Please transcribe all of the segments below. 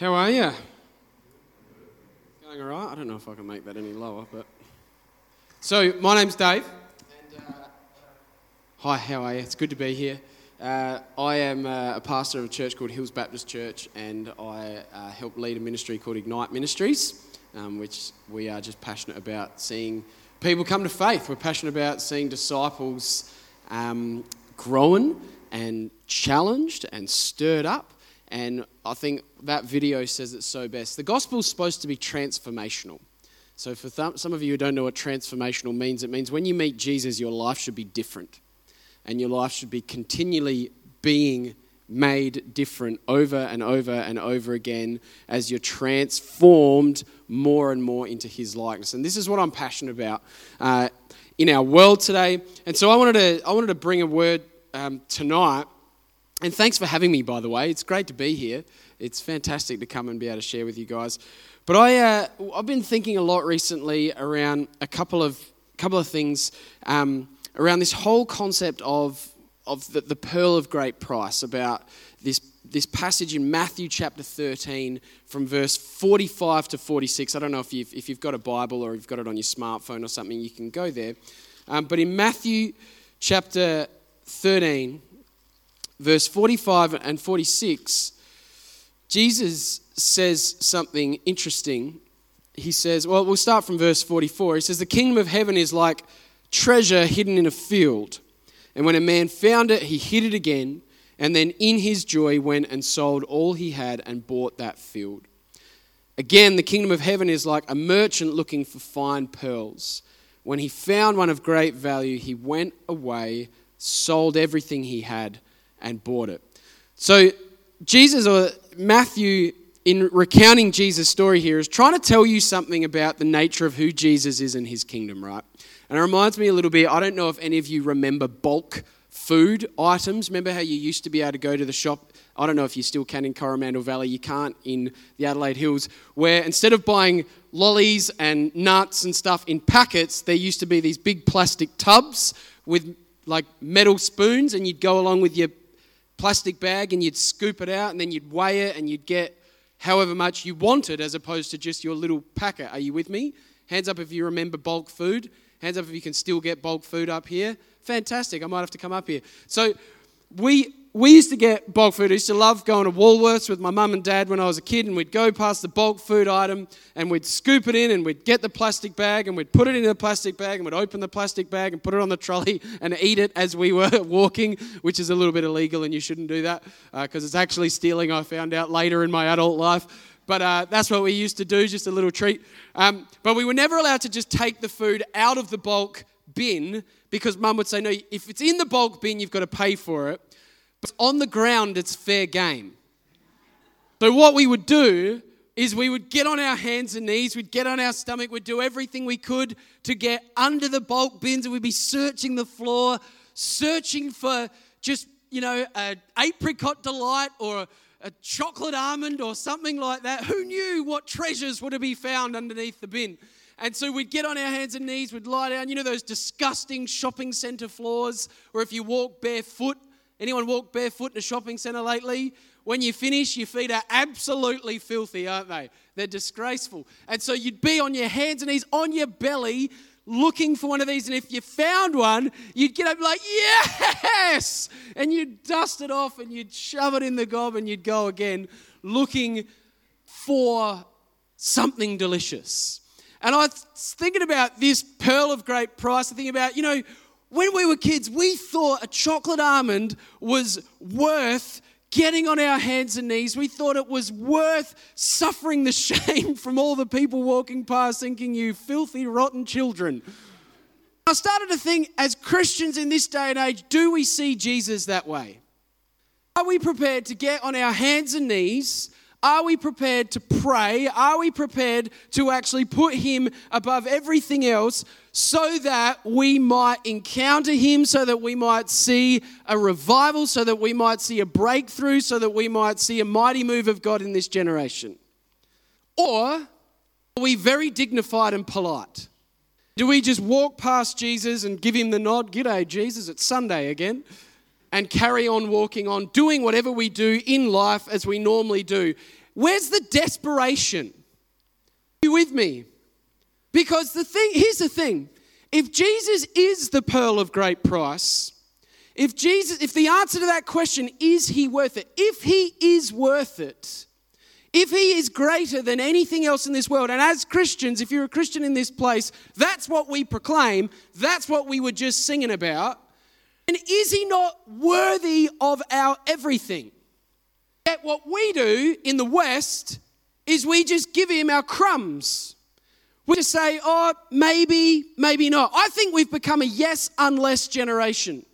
How are you? Going all right? I don't know if I can make that any lower, but. So, my name's Dave. And, uh, hi, how are you? It's good to be here. Uh, I am uh, a pastor of a church called Hills Baptist Church, and I uh, help lead a ministry called Ignite Ministries, um, which we are just passionate about seeing people come to faith. We're passionate about seeing disciples um, growing and challenged and stirred up. And I think that video says it so best. The gospel is supposed to be transformational. So, for th- some of you who don't know what transformational means, it means when you meet Jesus, your life should be different. And your life should be continually being made different over and over and over again as you're transformed more and more into His likeness. And this is what I'm passionate about uh, in our world today. And so I wanted to, I wanted to bring a word um, tonight and thanks for having me, by the way. It's great to be here. It's fantastic to come and be able to share with you guys. But I, uh, I've been thinking a lot recently around a couple of, couple of things um, around this whole concept of, of the, the pearl of great price, about this, this passage in Matthew chapter 13 from verse 45 to 46. I don't know if you've, if you've got a Bible or you've got it on your smartphone or something, you can go there. Um, but in Matthew chapter 13, verse 45 and 46, Jesus says something interesting. He says, well, we'll start from verse 44. He says, The kingdom of heaven is like treasure hidden in a field. And when a man found it, he hid it again, and then in his joy went and sold all he had and bought that field. Again, the kingdom of heaven is like a merchant looking for fine pearls. When he found one of great value, he went away, sold everything he had and bought it. So, Jesus, or Matthew, in recounting Jesus' story here, is trying to tell you something about the nature of who Jesus is in his kingdom, right? And it reminds me a little bit, I don't know if any of you remember bulk food items. Remember how you used to be able to go to the shop? I don't know if you still can in Coromandel Valley, you can't in the Adelaide Hills, where instead of buying lollies and nuts and stuff in packets, there used to be these big plastic tubs with like metal spoons, and you'd go along with your plastic bag and you'd scoop it out and then you'd weigh it and you'd get however much you wanted as opposed to just your little packet. Are you with me? Hands up if you remember bulk food. Hands up if you can still get bulk food up here. Fantastic. I might have to come up here. So we we used to get bulk food. I used to love going to Woolworths with my mum and dad when I was a kid, and we'd go past the bulk food item and we'd scoop it in and we'd get the plastic bag and we'd put it in the plastic bag and we'd open the plastic bag and put it on the trolley and eat it as we were walking, which is a little bit illegal and you shouldn't do that because uh, it's actually stealing, I found out later in my adult life. But uh, that's what we used to do, just a little treat. Um, but we were never allowed to just take the food out of the bulk bin because mum would say, no, if it's in the bulk bin, you've got to pay for it. But on the ground, it's fair game. So, what we would do is we would get on our hands and knees, we'd get on our stomach, we'd do everything we could to get under the bulk bins, and we'd be searching the floor, searching for just, you know, an apricot delight or a chocolate almond or something like that. Who knew what treasures were to be found underneath the bin? And so we'd get on our hands and knees, we'd lie down. You know those disgusting shopping centre floors where if you walk barefoot, Anyone walk barefoot in a shopping centre lately? When you finish, your feet are absolutely filthy, aren't they? They're disgraceful. And so you'd be on your hands and knees, on your belly, looking for one of these. And if you found one, you'd get up like, yes! And you'd dust it off and you'd shove it in the gob and you'd go again looking for something delicious. And I was thinking about this pearl of great price. I think about, you know, when we were kids, we thought a chocolate almond was worth getting on our hands and knees. We thought it was worth suffering the shame from all the people walking past thinking, you filthy, rotten children. I started to think, as Christians in this day and age, do we see Jesus that way? Are we prepared to get on our hands and knees are we prepared to pray? Are we prepared to actually put Him above everything else so that we might encounter Him, so that we might see a revival, so that we might see a breakthrough, so that we might see a mighty move of God in this generation? Or are we very dignified and polite? Do we just walk past Jesus and give Him the nod? G'day, Jesus, it's Sunday again and carry on walking on, doing whatever we do in life as we normally do. where's the desperation? Are you with me? Because the thing, here's the thing if Jesus is the pearl of great price, if Jesus, if the answer to that question is he worth it, if he is worth it, if he is greater than anything else in this world, and as Christians, if you're a Christian in this place, that's what we proclaim, that's what we were just singing about, and is he not worthy of our everything? Yet what we do in the West is we just give him our crumbs. We just say, oh, maybe, maybe not. I think we've become a yes unless generation.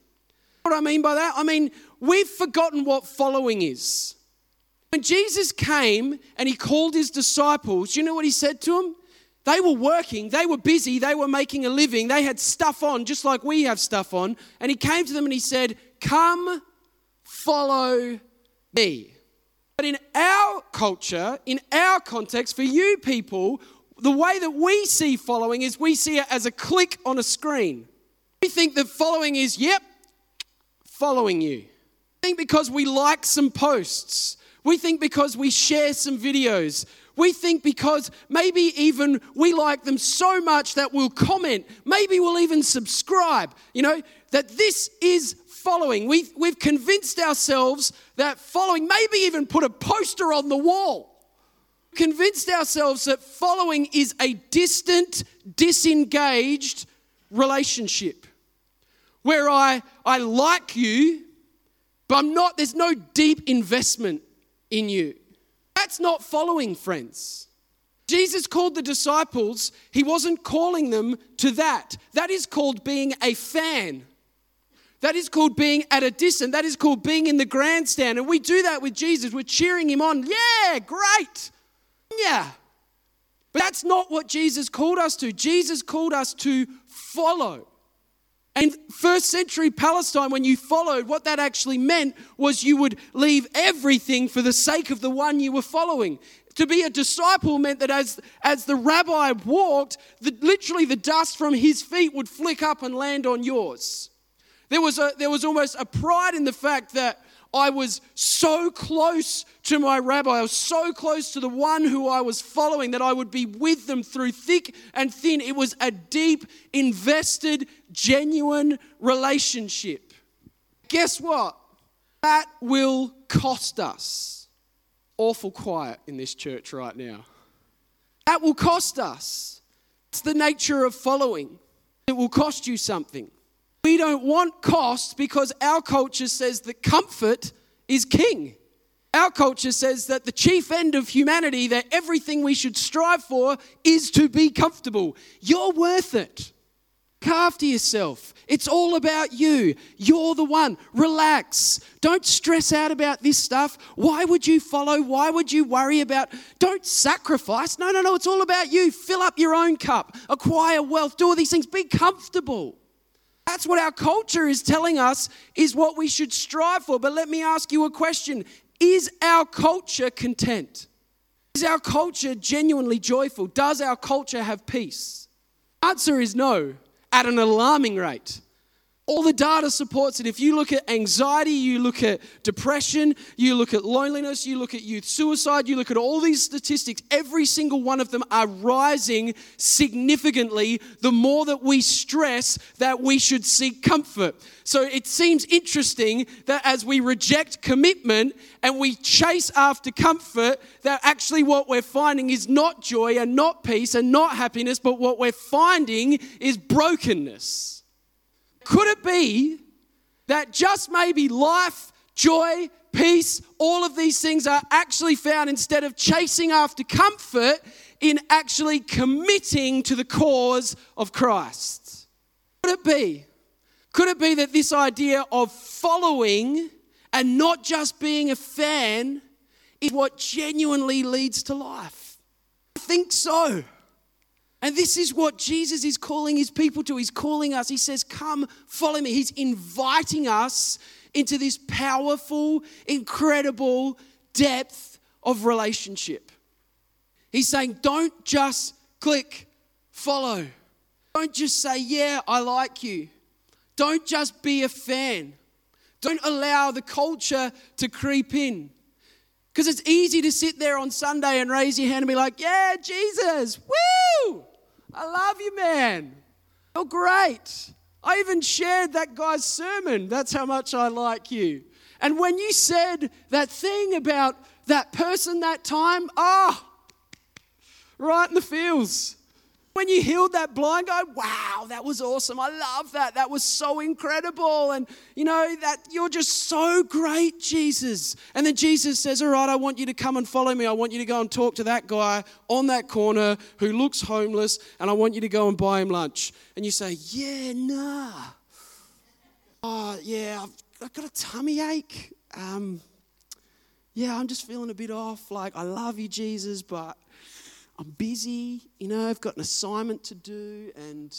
What I mean by that? I mean, we've forgotten what following is. When Jesus came and he called his disciples, you know what he said to them? They were working, they were busy, they were making a living, they had stuff on just like we have stuff on. And he came to them and he said, Come, follow me. But in our culture, in our context, for you people, the way that we see following is we see it as a click on a screen. We think that following is, yep, following you. We think because we like some posts. We think because we share some videos. We think because maybe even we like them so much that we'll comment. Maybe we'll even subscribe. You know, that this is following. We've, we've convinced ourselves that following, maybe even put a poster on the wall convinced ourselves that following is a distant, disengaged relationship where I, I like you, but I'm not, there's no deep investment in you. That's not following, friends. Jesus called the disciples, he wasn't calling them to that. That is called being a fan. That is called being at a distance. That is called being in the grandstand. And we do that with Jesus. We're cheering him on. Yeah, great. Yeah. But that's not what Jesus called us to. Jesus called us to follow. And first century Palestine, when you followed, what that actually meant was you would leave everything for the sake of the one you were following. To be a disciple meant that as, as the rabbi walked, the, literally the dust from his feet would flick up and land on yours. There was, a, there was almost a pride in the fact that I was so close to my rabbi. I was so close to the one who I was following that I would be with them through thick and thin. It was a deep, invested, genuine relationship. Guess what? That will cost us. Awful quiet in this church right now. That will cost us. It's the nature of following. It will cost you something. We don't want cost because our culture says that comfort is king. Our culture says that the chief end of humanity, that everything we should strive for is to be comfortable. You're worth it. Look after yourself. It's all about you. You're the one. Relax. Don't stress out about this stuff. Why would you follow? Why would you worry about? Don't sacrifice. No, no, no. It's all about you. Fill up your own cup, acquire wealth, do all these things. Be comfortable. That's what our culture is telling us is what we should strive for. But let me ask you a question Is our culture content? Is our culture genuinely joyful? Does our culture have peace? Answer is no, at an alarming rate. All the data supports it. If you look at anxiety, you look at depression, you look at loneliness, you look at youth suicide, you look at all these statistics, every single one of them are rising significantly the more that we stress that we should seek comfort. So it seems interesting that as we reject commitment and we chase after comfort, that actually what we're finding is not joy and not peace and not happiness, but what we're finding is brokenness. Could it be that just maybe life, joy, peace, all of these things are actually found instead of chasing after comfort in actually committing to the cause of Christ? Could it be? Could it be that this idea of following and not just being a fan is what genuinely leads to life? I think so. And this is what Jesus is calling his people to. He's calling us. He says, Come, follow me. He's inviting us into this powerful, incredible depth of relationship. He's saying, Don't just click, follow. Don't just say, Yeah, I like you. Don't just be a fan. Don't allow the culture to creep in. Because it's easy to sit there on Sunday and raise your hand and be like, yeah, Jesus, woo! I love you, man. You're great. I even shared that guy's sermon. That's how much I like you. And when you said that thing about that person that time, ah, oh, right in the feels. When you healed that blind guy, wow, that was awesome. I love that. That was so incredible. And you know, that you're just so great, Jesus. And then Jesus says, All right, I want you to come and follow me. I want you to go and talk to that guy on that corner who looks homeless, and I want you to go and buy him lunch. And you say, Yeah, nah. Oh, yeah, I've, I've got a tummy ache. Um, yeah, I'm just feeling a bit off. Like, I love you, Jesus, but I'm busy, you know, I've got an assignment to do and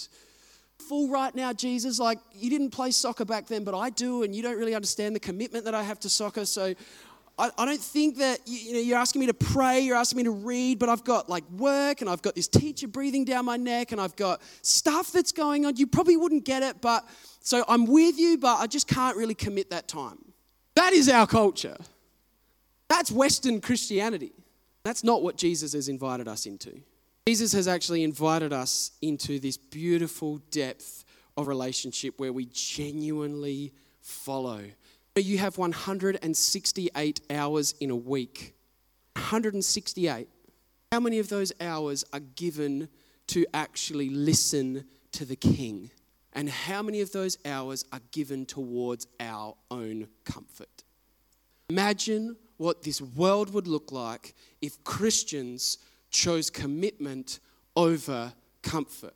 full right now, Jesus. Like, you didn't play soccer back then, but I do, and you don't really understand the commitment that I have to soccer. So I, I don't think that, you, you know, you're asking me to pray, you're asking me to read, but I've got like work and I've got this teacher breathing down my neck and I've got stuff that's going on. You probably wouldn't get it, but so I'm with you, but I just can't really commit that time. That is our culture. That's Western Christianity. That's not what Jesus has invited us into. Jesus has actually invited us into this beautiful depth of relationship where we genuinely follow. You have 168 hours in a week. 168. How many of those hours are given to actually listen to the King? And how many of those hours are given towards our own comfort? Imagine what this world would look like if Christians chose commitment over comfort.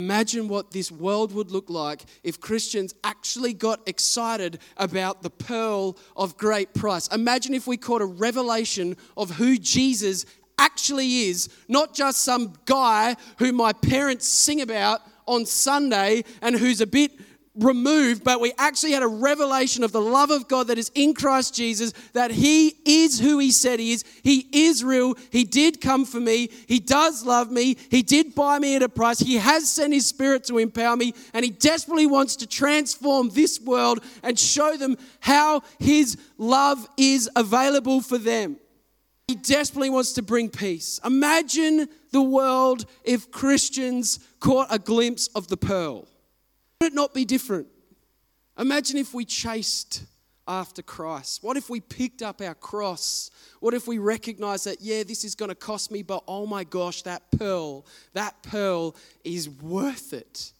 Imagine what this world would look like if Christians actually got excited about the pearl of great price. Imagine if we caught a revelation of who Jesus actually is, not just some guy who my parents sing about on Sunday and who's a bit removed, but we actually had a revelation of the love of God that is in Christ Jesus, that He is who He said He is. He is real. He did come for me. He does love me. He did buy me at a price. He has sent His Spirit to empower me, and He desperately wants to transform this world and show them how His love is available for them. He desperately wants to bring peace. Imagine the world if Christians caught a glimpse of the pearl. Would it not be different? Imagine if we chased after Christ. What if we picked up our cross? What if we recognized that, yeah, this is going to cost me, but oh my gosh, that pearl, that pearl is worth it.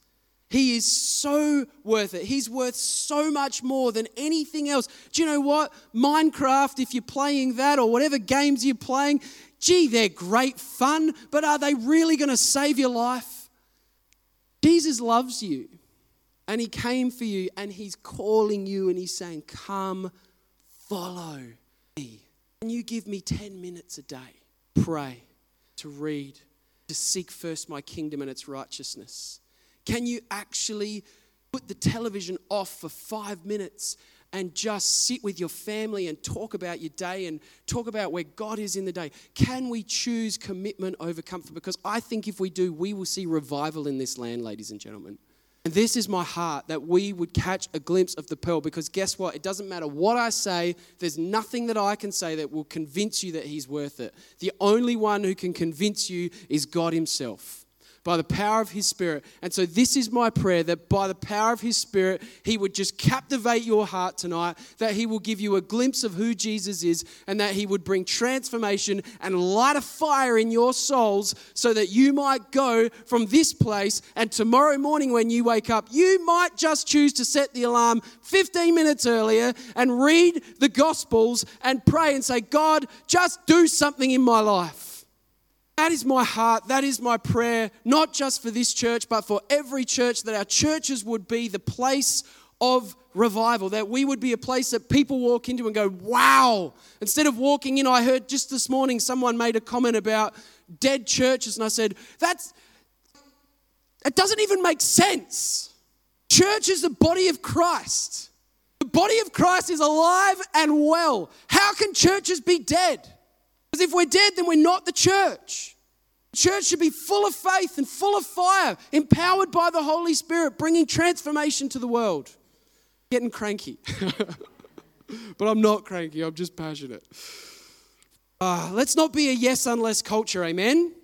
He is so worth it. He's worth so much more than anything else. Do you know what? Minecraft, if you're playing that or whatever games you're playing, gee, they're great fun, but are they really going to save your life? Jesus loves you. And he came for you and he's calling you and he's saying, Come, follow me. Can you give me 10 minutes a day? Pray, to read, to seek first my kingdom and its righteousness. Can you actually put the television off for five minutes and just sit with your family and talk about your day and talk about where God is in the day? Can we choose commitment over comfort? Because I think if we do, we will see revival in this land, ladies and gentlemen. And this is my heart that we would catch a glimpse of the pearl because guess what? It doesn't matter what I say, there's nothing that I can say that will convince you that he's worth it. The only one who can convince you is God himself by the power of His Spirit. And so, this is my prayer that by the power of His Spirit, He would just captivate your heart tonight, that He will give you a glimpse of who Jesus is, and that He would bring transformation and light a fire in your souls so that you might go from this place. And tomorrow morning, when you wake up, you might just choose to set the alarm 15 minutes earlier and read the Gospels and pray and say, God, just do something in my life. That is my heart. That is my prayer, not just for this church, but for every church, that our churches would be the place of revival, that we would be a place that people walk into and go, wow. Instead of walking in, I heard just this morning someone made a comment about dead churches, and I said, that's, it doesn't even make sense. Church is the body of Christ. The body of Christ is alive and well. How can churches be dead? Because if we're dead, then we're not the church. The church should be full of faith and full of fire, empowered by the Holy Spirit, bringing transformation to the world. Getting cranky. but I'm not cranky, I'm just passionate. Uh, let's not be a yes unless culture, amen?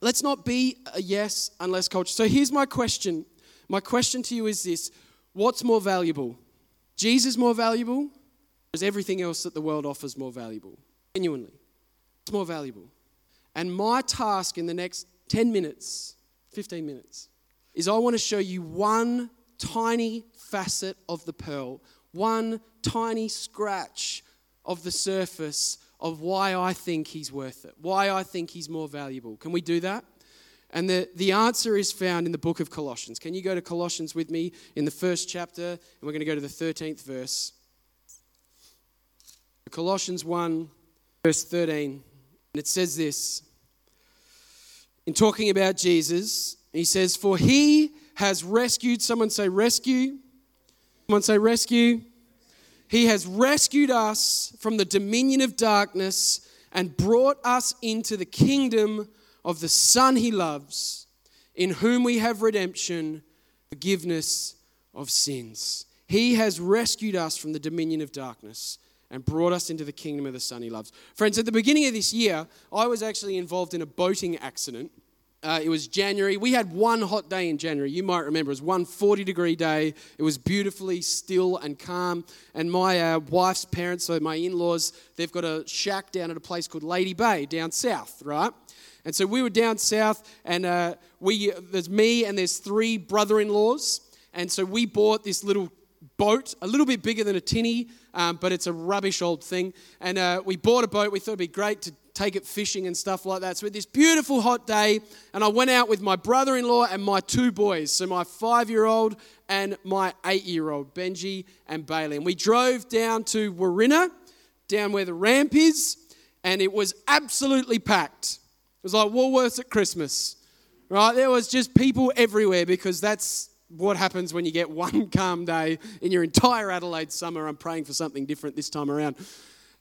Let's not be a yes unless culture. So here's my question. My question to you is this What's more valuable? Jesus more valuable? Or is everything else that the world offers more valuable? Genuinely. It's more valuable. And my task in the next 10 minutes, 15 minutes, is I want to show you one tiny facet of the pearl, one tiny scratch of the surface of why I think he's worth it, why I think he's more valuable. Can we do that? And the, the answer is found in the book of Colossians. Can you go to Colossians with me in the first chapter? And we're going to go to the 13th verse. Colossians 1, verse 13. And it says this in talking about Jesus, he says, For he has rescued, someone say rescue. Someone say rescue. He has rescued us from the dominion of darkness and brought us into the kingdom of the Son he loves, in whom we have redemption, forgiveness of sins. He has rescued us from the dominion of darkness and brought us into the kingdom of the Son he loves. Friends, at the beginning of this year, I was actually involved in a boating accident. Uh, it was January. We had one hot day in January. You might remember it was one 40 degree day. It was beautifully still and calm. And my uh, wife's parents, so my in laws, they've got a shack down at a place called Lady Bay down south, right? And so we were down south, and uh, we there's me and there's three brother-in-laws, and so we bought this little boat, a little bit bigger than a tinny, um, but it's a rubbish old thing. And uh, we bought a boat. We thought it'd be great to take it fishing and stuff like that. So, this beautiful hot day, and I went out with my brother in law and my two boys. So, my five year old and my eight year old, Benji and Bailey. And we drove down to Wirrina, down where the ramp is, and it was absolutely packed. It was like Woolworths at Christmas, right? There was just people everywhere because that's what happens when you get one calm day in your entire Adelaide summer. I'm praying for something different this time around.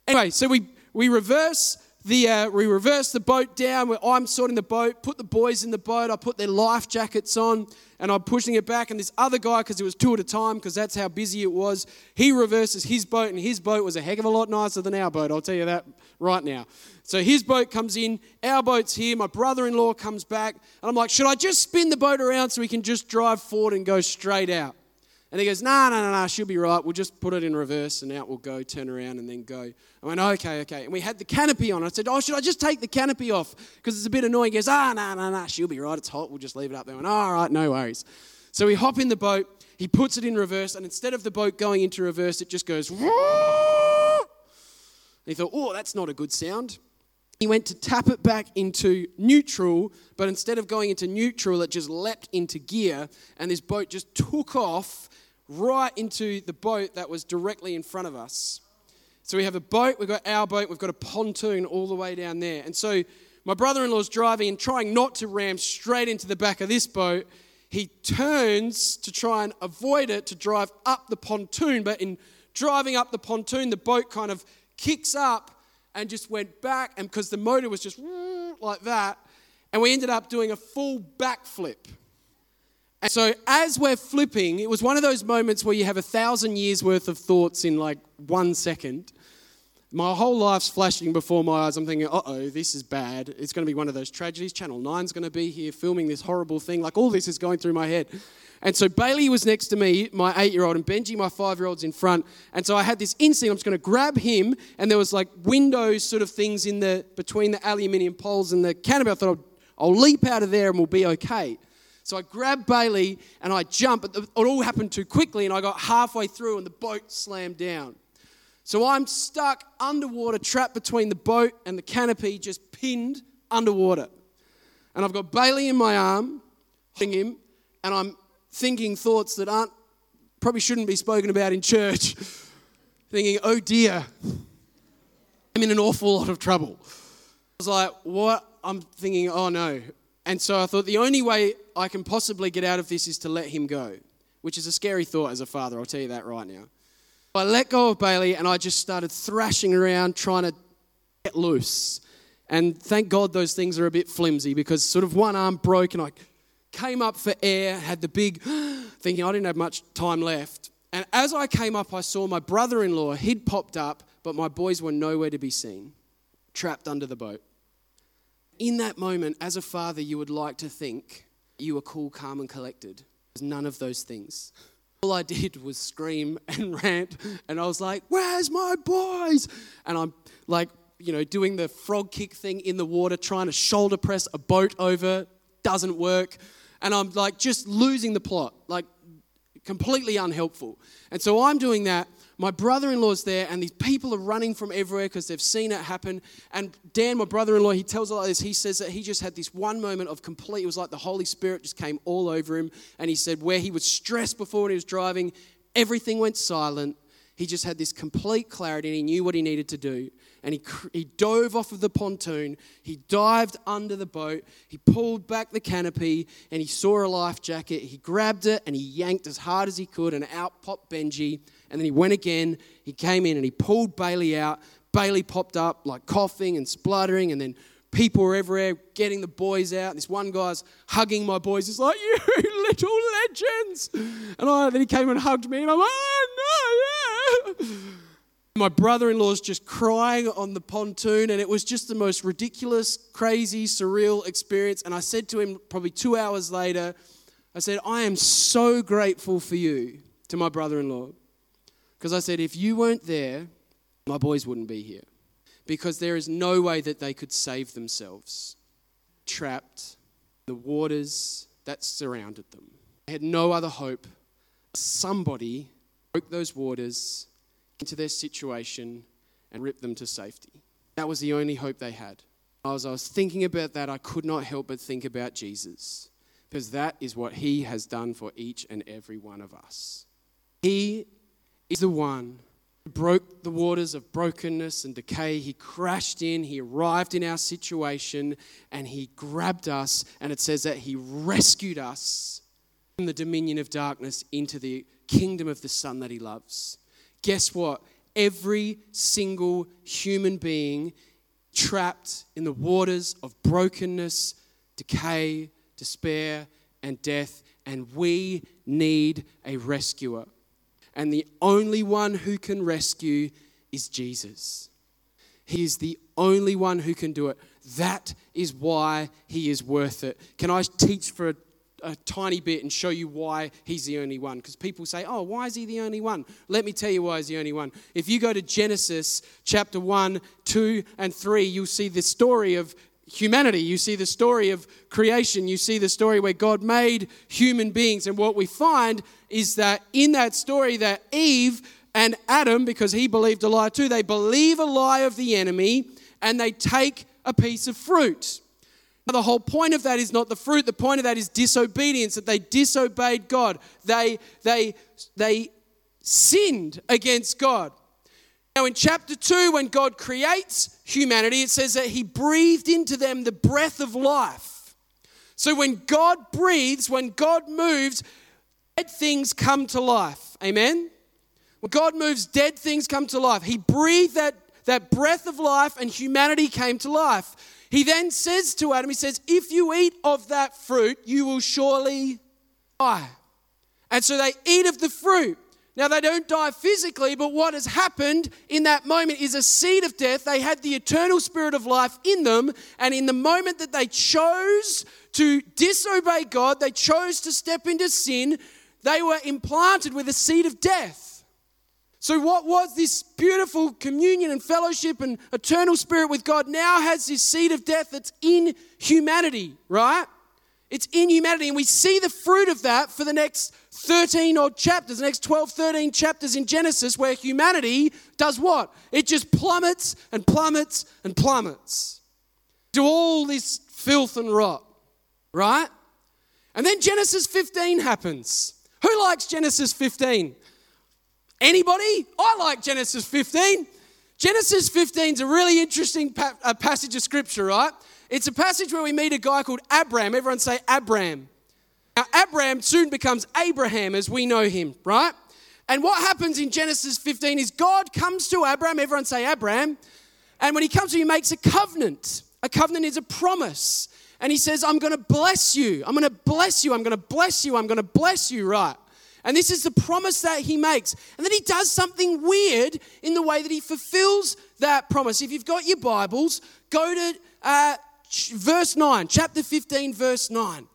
Anyway, so we, we reverse the uh, we reverse the boat down. Where I'm sorting the boat, put the boys in the boat. I put their life jackets on, and I'm pushing it back. And this other guy, because it was two at a time, because that's how busy it was, he reverses his boat, and his boat was a heck of a lot nicer than our boat. I'll tell you that right now. So his boat comes in, our boat's here, my brother in law comes back, and I'm like, should I just spin the boat around so we can just drive forward and go straight out? And he goes, no, no, no, no, she'll be right. We'll just put it in reverse and out we'll go, turn around and then go. I went, okay, okay. And we had the canopy on. I said, oh, should I just take the canopy off? Because it's a bit annoying. He goes, ah, no, no, no, she'll be right. It's hot. We'll just leave it up there. I went, all right, no worries. So we hop in the boat. He puts it in reverse. And instead of the boat going into reverse, it just goes, and he thought, oh, that's not a good sound. He went to tap it back into neutral, but instead of going into neutral, it just leapt into gear, and this boat just took off right into the boat that was directly in front of us. So we have a boat, we've got our boat, we've got a pontoon all the way down there. And so my brother in law's driving and trying not to ram straight into the back of this boat. He turns to try and avoid it to drive up the pontoon, but in driving up the pontoon, the boat kind of kicks up and just went back, and because the motor was just like that, and we ended up doing a full backflip. And so, as we're flipping, it was one of those moments where you have a thousand years worth of thoughts in like one second. My whole life's flashing before my eyes. I'm thinking, uh oh, this is bad. It's going to be one of those tragedies. Channel 9's going to be here filming this horrible thing. Like, all this is going through my head. And so Bailey was next to me, my eight year old, and Benji, my five year old's in front. And so I had this instinct, I'm just going to grab him. And there was like windows sort of things in the between the aluminium poles and the canopy. I thought, I'll, I'll leap out of there and we'll be okay. So I grabbed Bailey and I jumped, but it all happened too quickly, and I got halfway through and the boat slammed down. So I'm stuck underwater, trapped between the boat and the canopy, just pinned underwater. And I've got Bailey in my arm, holding him, and I'm thinking thoughts that aren't probably shouldn't be spoken about in church. thinking, oh dear, I'm in an awful lot of trouble. I was like, what? I'm thinking, oh no. And so I thought the only way I can possibly get out of this is to let him go, which is a scary thought as a father, I'll tell you that right now. I let go of Bailey and I just started thrashing around trying to get loose. And thank God those things are a bit flimsy because sort of one arm broke and I came up for air, had the big thinking I didn't have much time left. And as I came up, I saw my brother in law, he'd popped up, but my boys were nowhere to be seen. trapped under the boat. In that moment, as a father, you would like to think you were cool, calm, and collected. There's none of those things. All I did was scream and rant, and I was like, Where's my boys? And I'm like, you know, doing the frog kick thing in the water, trying to shoulder press a boat over, doesn't work. And I'm like just losing the plot, like completely unhelpful. And so I'm doing that. My brother in law's there, and these people are running from everywhere because they've seen it happen. And Dan, my brother in law, he tells it like this. He says that he just had this one moment of complete, it was like the Holy Spirit just came all over him. And he said, where he was stressed before when he was driving, everything went silent. He just had this complete clarity and he knew what he needed to do and he, he dove off of the pontoon. He dived under the boat. He pulled back the canopy and he saw a life jacket. He grabbed it and he yanked as hard as he could, and out popped Benji. And then he went again. He came in and he pulled Bailey out. Bailey popped up like coughing and spluttering, and then people were everywhere getting the boys out. This one guy's hugging my boys. He's like, "You little legends!" And I, then he came and hugged me, and I'm like, "Oh no!" Yeah. My brother in law's just crying on the pontoon, and it was just the most ridiculous, crazy, surreal experience. And I said to him probably two hours later, I said, I am so grateful for you to my brother in law. Because I said, if you weren't there, my boys wouldn't be here. Because there is no way that they could save themselves, trapped the waters that surrounded them. They had no other hope. Somebody broke those waters into their situation and ripped them to safety. That was the only hope they had. As I was thinking about that, I could not help but think about Jesus, because that is what he has done for each and every one of us. He is the one who broke the waters of brokenness and decay. He crashed in, he arrived in our situation, and he grabbed us, and it says that he rescued us from the dominion of darkness into the kingdom of the Son that he loves guess what? Every single human being trapped in the waters of brokenness, decay, despair, and death, and we need a rescuer. And the only one who can rescue is Jesus. He is the only one who can do it. That is why he is worth it. Can I teach for a a tiny bit and show you why he's the only one. Because people say, oh, why is he the only one? Let me tell you why he's the only one. If you go to Genesis chapter 1, 2, and 3, you'll see the story of humanity. You see the story of creation. You see the story where God made human beings. And what we find is that in that story, that Eve and Adam, because he believed a lie too, they believe a lie of the enemy and they take a piece of fruit. The whole point of that is not the fruit. The point of that is disobedience, that they disobeyed God. They, they, they sinned against God. Now, in chapter 2, when God creates humanity, it says that He breathed into them the breath of life. So, when God breathes, when God moves, dead things come to life. Amen? When God moves, dead things come to life. He breathed that, that breath of life, and humanity came to life. He then says to Adam, He says, If you eat of that fruit, you will surely die. And so they eat of the fruit. Now, they don't die physically, but what has happened in that moment is a seed of death. They had the eternal spirit of life in them. And in the moment that they chose to disobey God, they chose to step into sin, they were implanted with a seed of death. So, what was this beautiful communion and fellowship and eternal spirit with God now has this seed of death that's in humanity, right? It's in humanity. And we see the fruit of that for the next 13 odd chapters, the next 12, 13 chapters in Genesis, where humanity does what? It just plummets and plummets and plummets to all this filth and rot, right? And then Genesis 15 happens. Who likes Genesis 15? Anybody? I like Genesis 15. Genesis 15 is a really interesting pa- a passage of scripture, right? It's a passage where we meet a guy called Abram. Everyone say Abram. Now, Abram soon becomes Abraham as we know him, right? And what happens in Genesis 15 is God comes to Abraham, Everyone say Abraham, And when he comes to him, he makes a covenant. A covenant is a promise. And he says, I'm going to bless you. I'm going to bless you. I'm going to bless you. I'm going to bless you, right? And this is the promise that he makes. And then he does something weird in the way that he fulfills that promise. If you've got your Bibles, go to uh, verse 9, chapter 15, verse 9.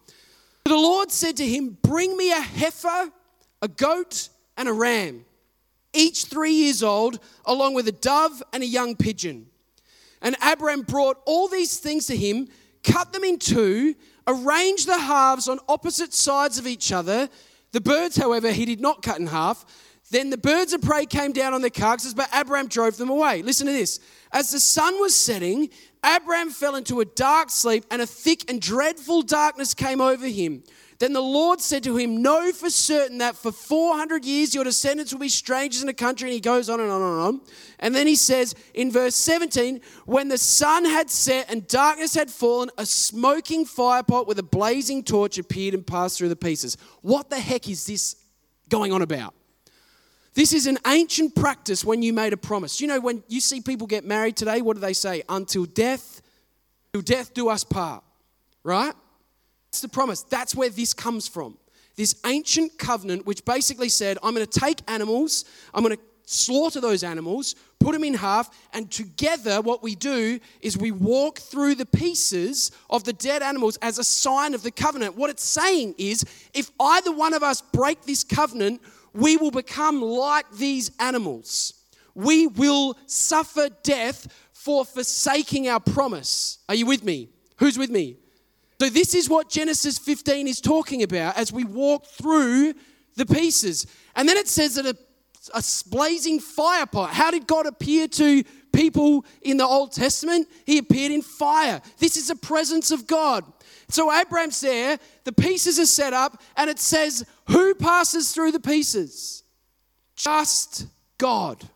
The Lord said to him, Bring me a heifer, a goat, and a ram, each three years old, along with a dove and a young pigeon. And Abram brought all these things to him, cut them in two, arranged the halves on opposite sides of each other. The birds, however, he did not cut in half. Then the birds of prey came down on their carcasses, but Abram drove them away. Listen to this. As the sun was setting, Abram fell into a dark sleep, and a thick and dreadful darkness came over him. Then the Lord said to him, Know for certain that for 400 years your descendants will be strangers in a country. And he goes on and on and on. And then he says in verse 17, When the sun had set and darkness had fallen, a smoking firepot with a blazing torch appeared and passed through the pieces. What the heck is this going on about? This is an ancient practice when you made a promise. You know, when you see people get married today, what do they say? Until death, till death do us part, right? That's the promise. That's where this comes from. This ancient covenant, which basically said, I'm going to take animals, I'm going to slaughter those animals, put them in half, and together what we do is we walk through the pieces of the dead animals as a sign of the covenant. What it's saying is, if either one of us break this covenant, we will become like these animals. We will suffer death for forsaking our promise. Are you with me? Who's with me? So, this is what Genesis 15 is talking about as we walk through the pieces. And then it says that a, a blazing fire pot. How did God appear to people in the Old Testament? He appeared in fire. This is the presence of God. So, Abraham's there, the pieces are set up, and it says, Who passes through the pieces? Just God.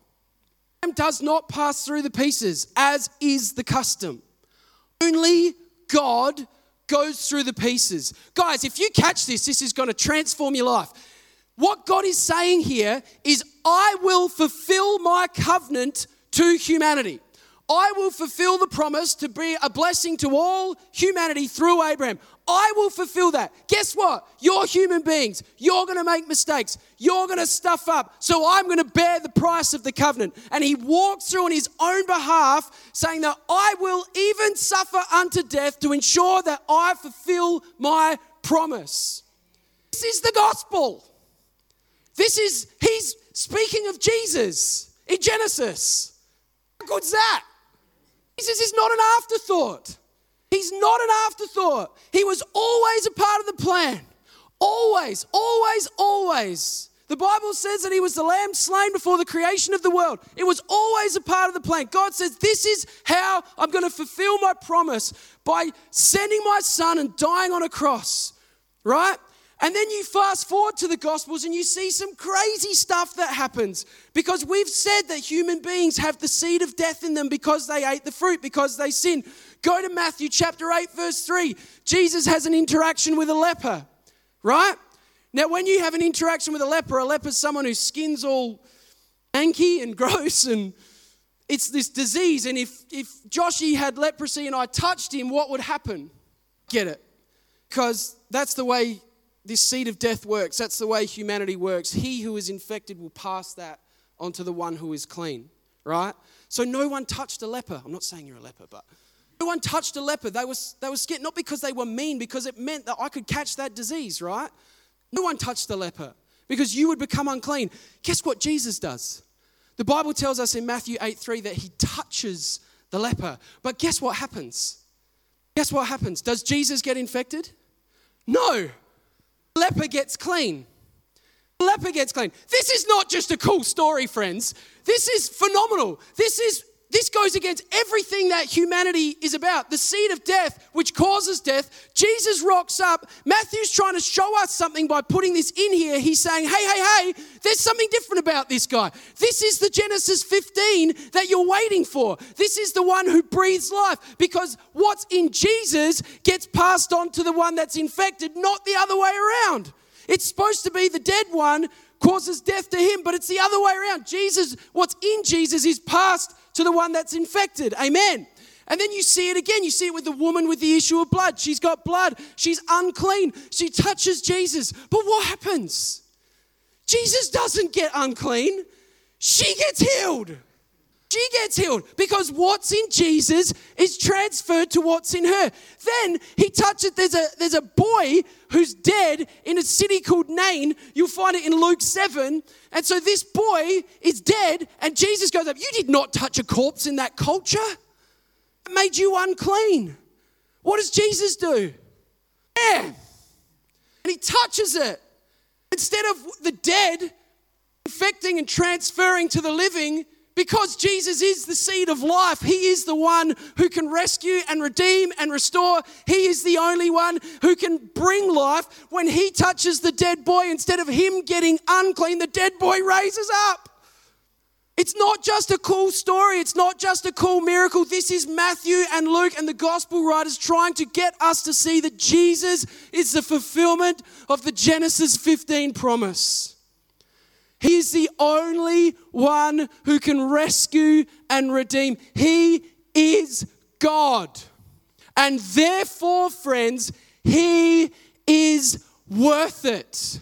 Abraham does not pass through the pieces, as is the custom. Only God goes through the pieces. Guys, if you catch this, this is going to transform your life. What God is saying here is, I will fulfill my covenant to humanity. I will fulfill the promise to be a blessing to all humanity through Abraham. I will fulfill that. Guess what? You're human beings. You're going to make mistakes. You're going to stuff up. So I'm going to bear the price of the covenant. And he walks through on his own behalf, saying that I will even suffer unto death to ensure that I fulfill my promise. This is the gospel. This is, he's speaking of Jesus in Genesis. How good's that? Jesus is not an afterthought. He's not an afterthought. He was always a part of the plan. Always, always, always. The Bible says that he was the lamb slain before the creation of the world. It was always a part of the plan. God says, This is how I'm going to fulfill my promise by sending my son and dying on a cross, right? And then you fast forward to the Gospels and you see some crazy stuff that happens because we've said that human beings have the seed of death in them because they ate the fruit, because they sinned. Go to Matthew chapter 8, verse 3. Jesus has an interaction with a leper, right? Now, when you have an interaction with a leper, a leper is someone whose skin's all anky and gross and it's this disease. And if, if Joshy had leprosy and I touched him, what would happen? Get it? Because that's the way this seed of death works. That's the way humanity works. He who is infected will pass that onto the one who is clean, right? So no one touched a leper. I'm not saying you're a leper, but no one touched a leper. They were, they were scared, not because they were mean, because it meant that I could catch that disease, right? No one touched the leper because you would become unclean. Guess what Jesus does? The Bible tells us in Matthew 8 3 that he touches the leper. But guess what happens? Guess what happens? Does Jesus get infected? No The leper gets clean. The leper gets clean. This is not just a cool story, friends. This is phenomenal. This is this goes against everything that humanity is about. The seed of death, which causes death. Jesus rocks up. Matthew's trying to show us something by putting this in here. He's saying, hey, hey, hey, there's something different about this guy. This is the Genesis 15 that you're waiting for. This is the one who breathes life because what's in Jesus gets passed on to the one that's infected, not the other way around. It's supposed to be the dead one causes death to him, but it's the other way around. Jesus, what's in Jesus is passed to the one that's infected. Amen. And then you see it again. You see it with the woman with the issue of blood. She's got blood. She's unclean. She touches Jesus. But what happens? Jesus doesn't get unclean, she gets healed. She gets healed because what's in Jesus is transferred to what's in her. Then he touches, there's a, there's a boy who's dead in a city called Nain. You'll find it in Luke 7. And so this boy is dead, and Jesus goes up. You did not touch a corpse in that culture. It made you unclean. What does Jesus do? Yeah. And he touches it. Instead of the dead infecting and transferring to the living, because Jesus is the seed of life, He is the one who can rescue and redeem and restore. He is the only one who can bring life. When He touches the dead boy, instead of Him getting unclean, the dead boy raises up. It's not just a cool story. It's not just a cool miracle. This is Matthew and Luke and the gospel writers trying to get us to see that Jesus is the fulfillment of the Genesis 15 promise. He is the only one who can rescue and redeem. He is God. And therefore, friends, He is worth it.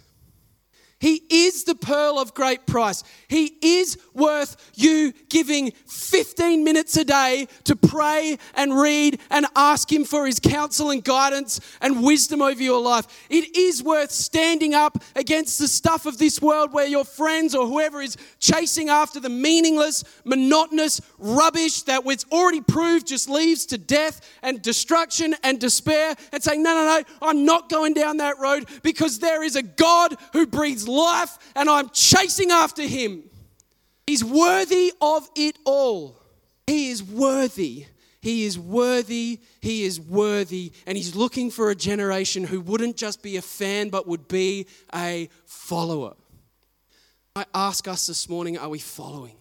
He is the pearl of great price. He is worth you giving 15 minutes a day to pray and read and ask Him for His counsel and guidance and wisdom over your life. It is worth standing up against the stuff of this world where your friends or whoever is chasing after the meaningless, monotonous rubbish that was already proved just leads to death and destruction and despair and saying, No, no, no, I'm not going down that road because there is a God who breathes life and I'm chasing after him. He's worthy of it all. He is worthy. He is worthy. He is worthy. And he's looking for a generation who wouldn't just be a fan, but would be a follower. I ask us this morning are we following?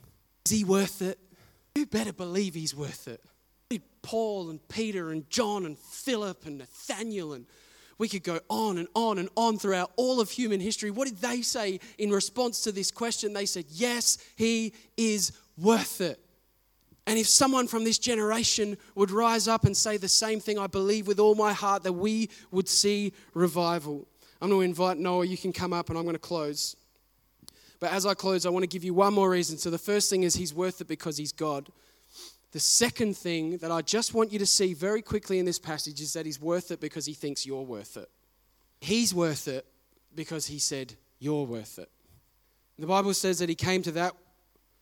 Is he worth it? You better believe he's worth it. Paul and Peter and John and Philip and Nathaniel and we could go on and on and on throughout all of human history. What did they say in response to this question? They said, Yes, he is worth it. And if someone from this generation would rise up and say the same thing, I believe with all my heart that we would see revival. I'm going to invite Noah, you can come up and I'm going to close. But as I close, I want to give you one more reason. So the first thing is he's worth it because he's God. The second thing that I just want you to see very quickly in this passage is that he's worth it because he thinks you're worth it. He's worth it because he said, You're worth it. The Bible says that he came to that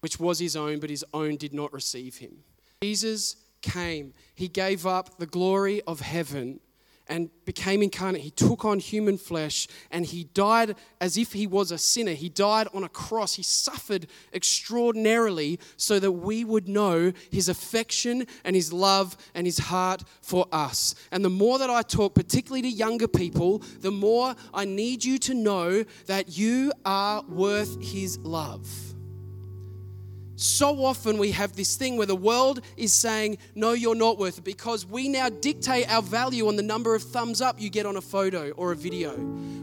which was his own, but his own did not receive him. Jesus came, he gave up the glory of heaven and became incarnate. He took on human flesh and he died as if he was a sinner. He died on a cross. He suffered extraordinarily so that we would know his affection and his love and his heart for us. And the more that I talk, particularly to younger people, the more I need you to know that you are worth his love. So often we have this thing where the world is saying, No, you're not worth it, because we now dictate our value on the number of thumbs up you get on a photo or a video.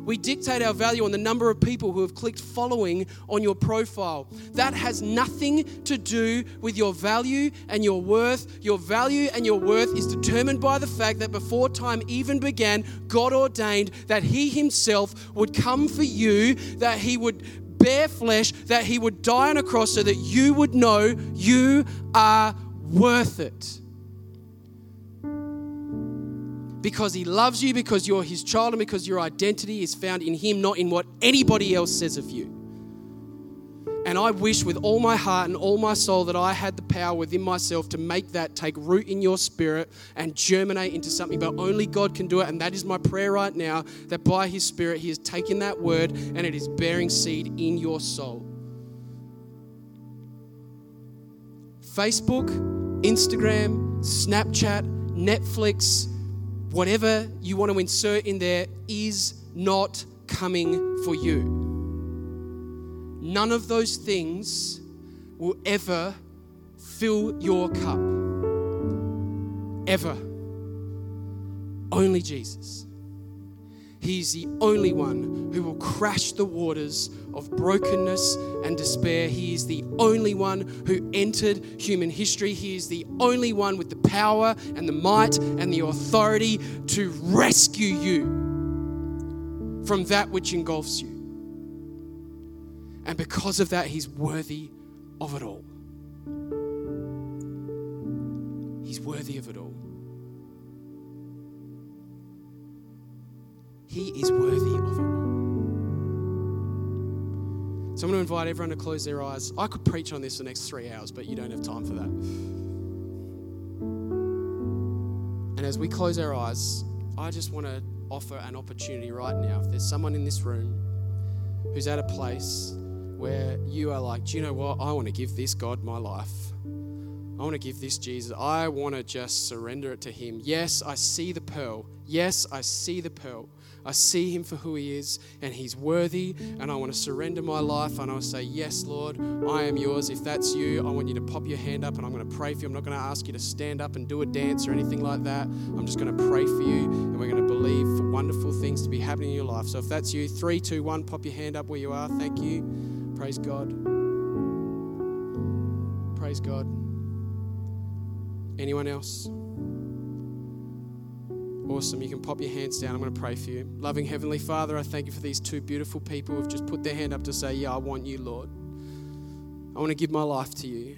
We dictate our value on the number of people who have clicked following on your profile. That has nothing to do with your value and your worth. Your value and your worth is determined by the fact that before time even began, God ordained that He Himself would come for you, that He would bear flesh, that he would die on a cross so that you would know you are worth it. Because he loves you, because you're his child, and because your identity is found in him, not in what anybody else says of you. And I wish with all my heart and all my soul that I had the power within myself to make that take root in your spirit and germinate into something. But only God can do it. And that is my prayer right now that by His Spirit, He has taken that word and it is bearing seed in your soul. Facebook, Instagram, Snapchat, Netflix, whatever you want to insert in there is not coming for you. None of those things will ever fill your cup. Ever. Only Jesus. He's the only one who will crash the waters of brokenness and despair. He is the only one who entered human history. He is the only one with the power and the might and the authority to rescue you from that which engulfs you. And because of that, He's worthy of it all. He's worthy of it all. He is worthy of it all. So I'm going to invite everyone to close their eyes. I could preach on this for the next three hours, but you don't have time for that. And as we close our eyes, I just want to offer an opportunity right now. If there's someone in this room who's at a place where you are like, do you know what? I want to give this God my life. I want to give this Jesus. I want to just surrender it to Him. Yes, I see the pearl. Yes, I see the pearl. I see him for who he is, and he's worthy. And I want to surrender my life, and I will say, Yes, Lord, I am yours. If that's you, I want you to pop your hand up, and I'm going to pray for you. I'm not going to ask you to stand up and do a dance or anything like that. I'm just going to pray for you, and we're going to believe for wonderful things to be happening in your life. So if that's you, three, two, one, pop your hand up where you are. Thank you. Praise God. Praise God. Anyone else? Awesome. You can pop your hands down. I'm going to pray for you. Loving Heavenly Father, I thank you for these two beautiful people who've just put their hand up to say, Yeah, I want you, Lord. I want to give my life to you.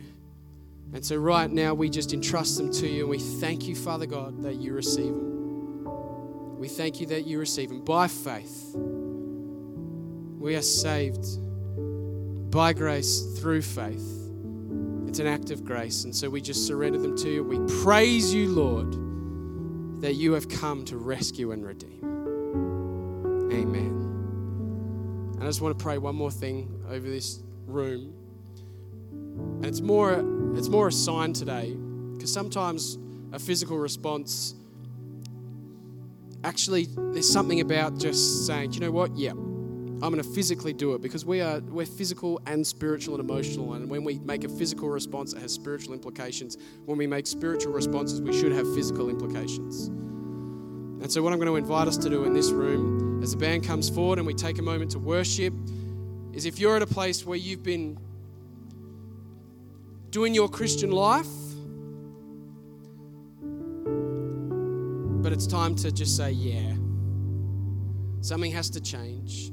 And so, right now, we just entrust them to you and we thank you, Father God, that you receive them. We thank you that you receive them by faith. We are saved by grace through faith. It's an act of grace. And so we just surrender them to you. We praise you, Lord that you have come to rescue and redeem. Amen. And I just want to pray one more thing over this room. And it's more it's more a sign today because sometimes a physical response actually there's something about just saying, you know what? Yeah, I'm going to physically do it because we are we're physical and spiritual and emotional and when we make a physical response it has spiritual implications. When we make spiritual responses we should have physical implications. And so what I'm going to invite us to do in this room as the band comes forward and we take a moment to worship is if you're at a place where you've been doing your Christian life but it's time to just say yeah. Something has to change.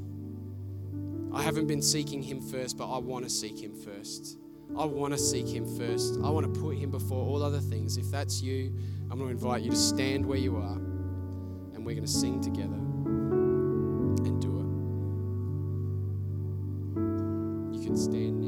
I haven't been seeking Him first, but I want to seek Him first. I want to seek Him first. I want to put Him before all other things. If that's you, I'm going to invite you to stand where you are and we're going to sing together and do it. You can stand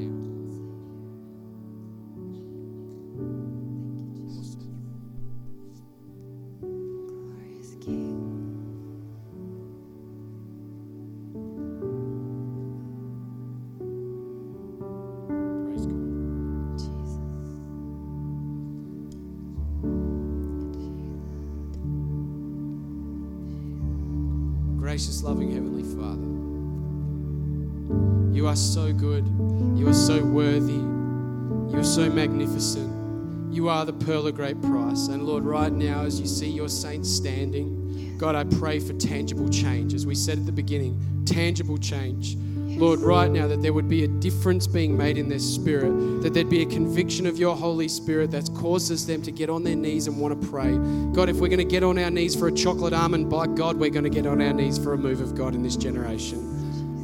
great price. And Lord, right now, as you see your saints standing, God, I pray for tangible change. As we said at the beginning, tangible change. Lord, right now, that there would be a difference being made in their spirit, that there'd be a conviction of your Holy Spirit that causes them to get on their knees and want to pray. God, if we're going to get on our knees for a chocolate almond, by God, we're going to get on our knees for a move of God in this generation.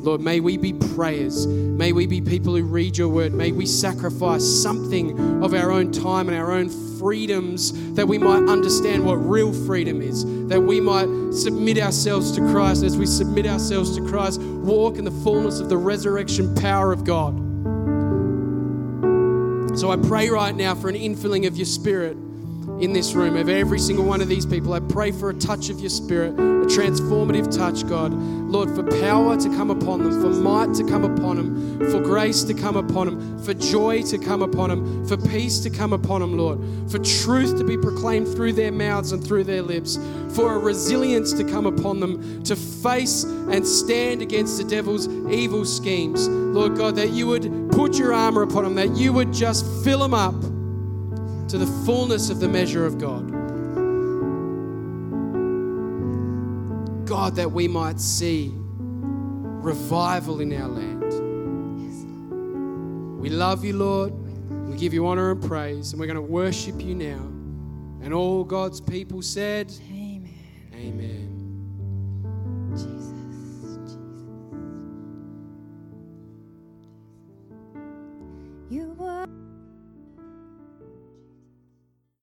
Lord, may we be prayers. May we be people who read your word. May we sacrifice something of our own time and our own freedoms that we might understand what real freedom is, that we might submit ourselves to Christ. As we submit ourselves to Christ, walk in the fullness of the resurrection power of God. So I pray right now for an infilling of your spirit in this room, of every single one of these people. I pray for a touch of your spirit, a transformative touch, God. Lord, for power to come upon them, for might to come upon them, for grace to come upon them, for joy to come upon them, for peace to come upon them, Lord, for truth to be proclaimed through their mouths and through their lips, for a resilience to come upon them to face and stand against the devil's evil schemes. Lord God, that you would put your armor upon them, that you would just fill them up to the fullness of the measure of God. God, that we might see revival in our land. We love you, Lord. We give you honor and praise, and we're going to worship you now. And all God's people said, Amen. Amen.